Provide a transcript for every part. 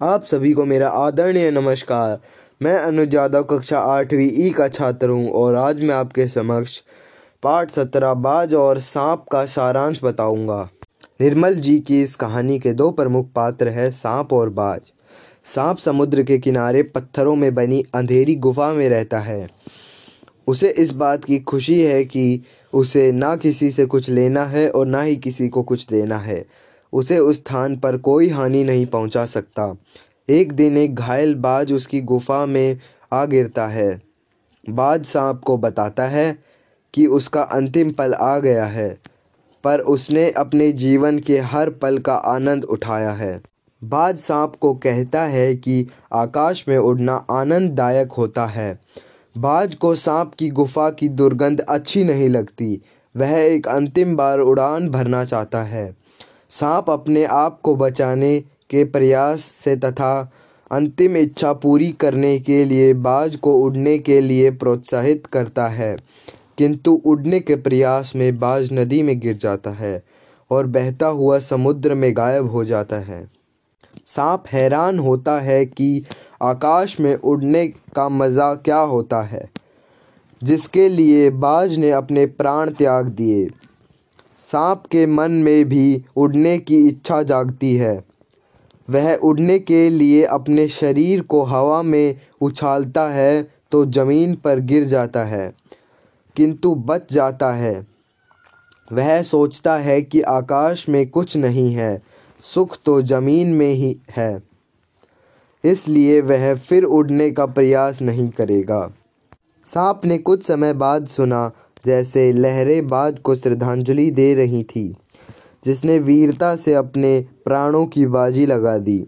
आप सभी को मेरा आदरणीय नमस्कार। मैं अनुज यादव कक्षा आठवीं ई का छात्र हूँ और आज मैं आपके समक्ष पाठ सत्रह बाज और सांप का सारांश बताऊँगा। निर्मल जी की इस कहानी के दो प्रमुख पात्र हैं सांप और बाज। सांप समुद्र के किनारे पत्थरों में बनी अंधेरी गुफा में रहता है। उसे इस बात की खुशी है कि उसे ना किसी से कुछ लेना है और ना ही किसी को कुछ देना है। उसे उस स्थान पर कोई हानि नहीं पहुँचा सकता। एक दिन एक घायल बाज उसकी गुफा में आ गिरता है। बाज सांप को बताता है कि उसका अंतिम पल आ गया है, पर उसने अपने जीवन के हर पल का आनंद उठाया है। बाज सांप को कहता है कि आकाश में उड़ना आनंददायक होता है। बाज को सांप की गुफा की दुर्गंध अच्छी नहीं लगती। वह एक अंतिम बार उड़ान भरना चाहता है। सांप अपने आप को बचाने के प्रयास से तथा अंतिम इच्छा पूरी करने के लिए बाज को उड़ने के लिए प्रोत्साहित करता है। किंतु उड़ने के प्रयास में बाज नदी में गिर जाता है और बहता हुआ समुद्र में गायब हो जाता है। सांप हैरान होता है कि आकाश में उड़ने का मज़ा क्या होता है, जिसके लिए बाज ने अपने प्राण त्याग दिए। सांप के मन में भी उड़ने की इच्छा जागती है। वह उड़ने के लिए अपने शरीर को हवा में उछालता है तो ज़मीन पर गिर जाता है, किंतु बच जाता है। वह सोचता है कि आकाश में कुछ नहीं है, सुख तो ज़मीन में ही है। इसलिए वह फिर उड़ने का प्रयास नहीं करेगा। सांप ने कुछ समय बाद सुना जैसे लहरें बाज को श्रद्धांजलि दे रही थी, जिसने वीरता से अपने प्राणों की बाजी लगा दी।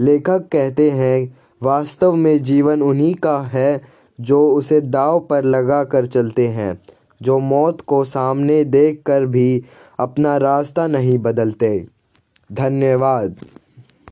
लेखक कहते हैं, वास्तव में जीवन उन्हीं का है जो उसे दाव पर लगा कर चलते हैं, जो मौत को सामने देख कर भी अपना रास्ता नहीं बदलते। धन्यवाद।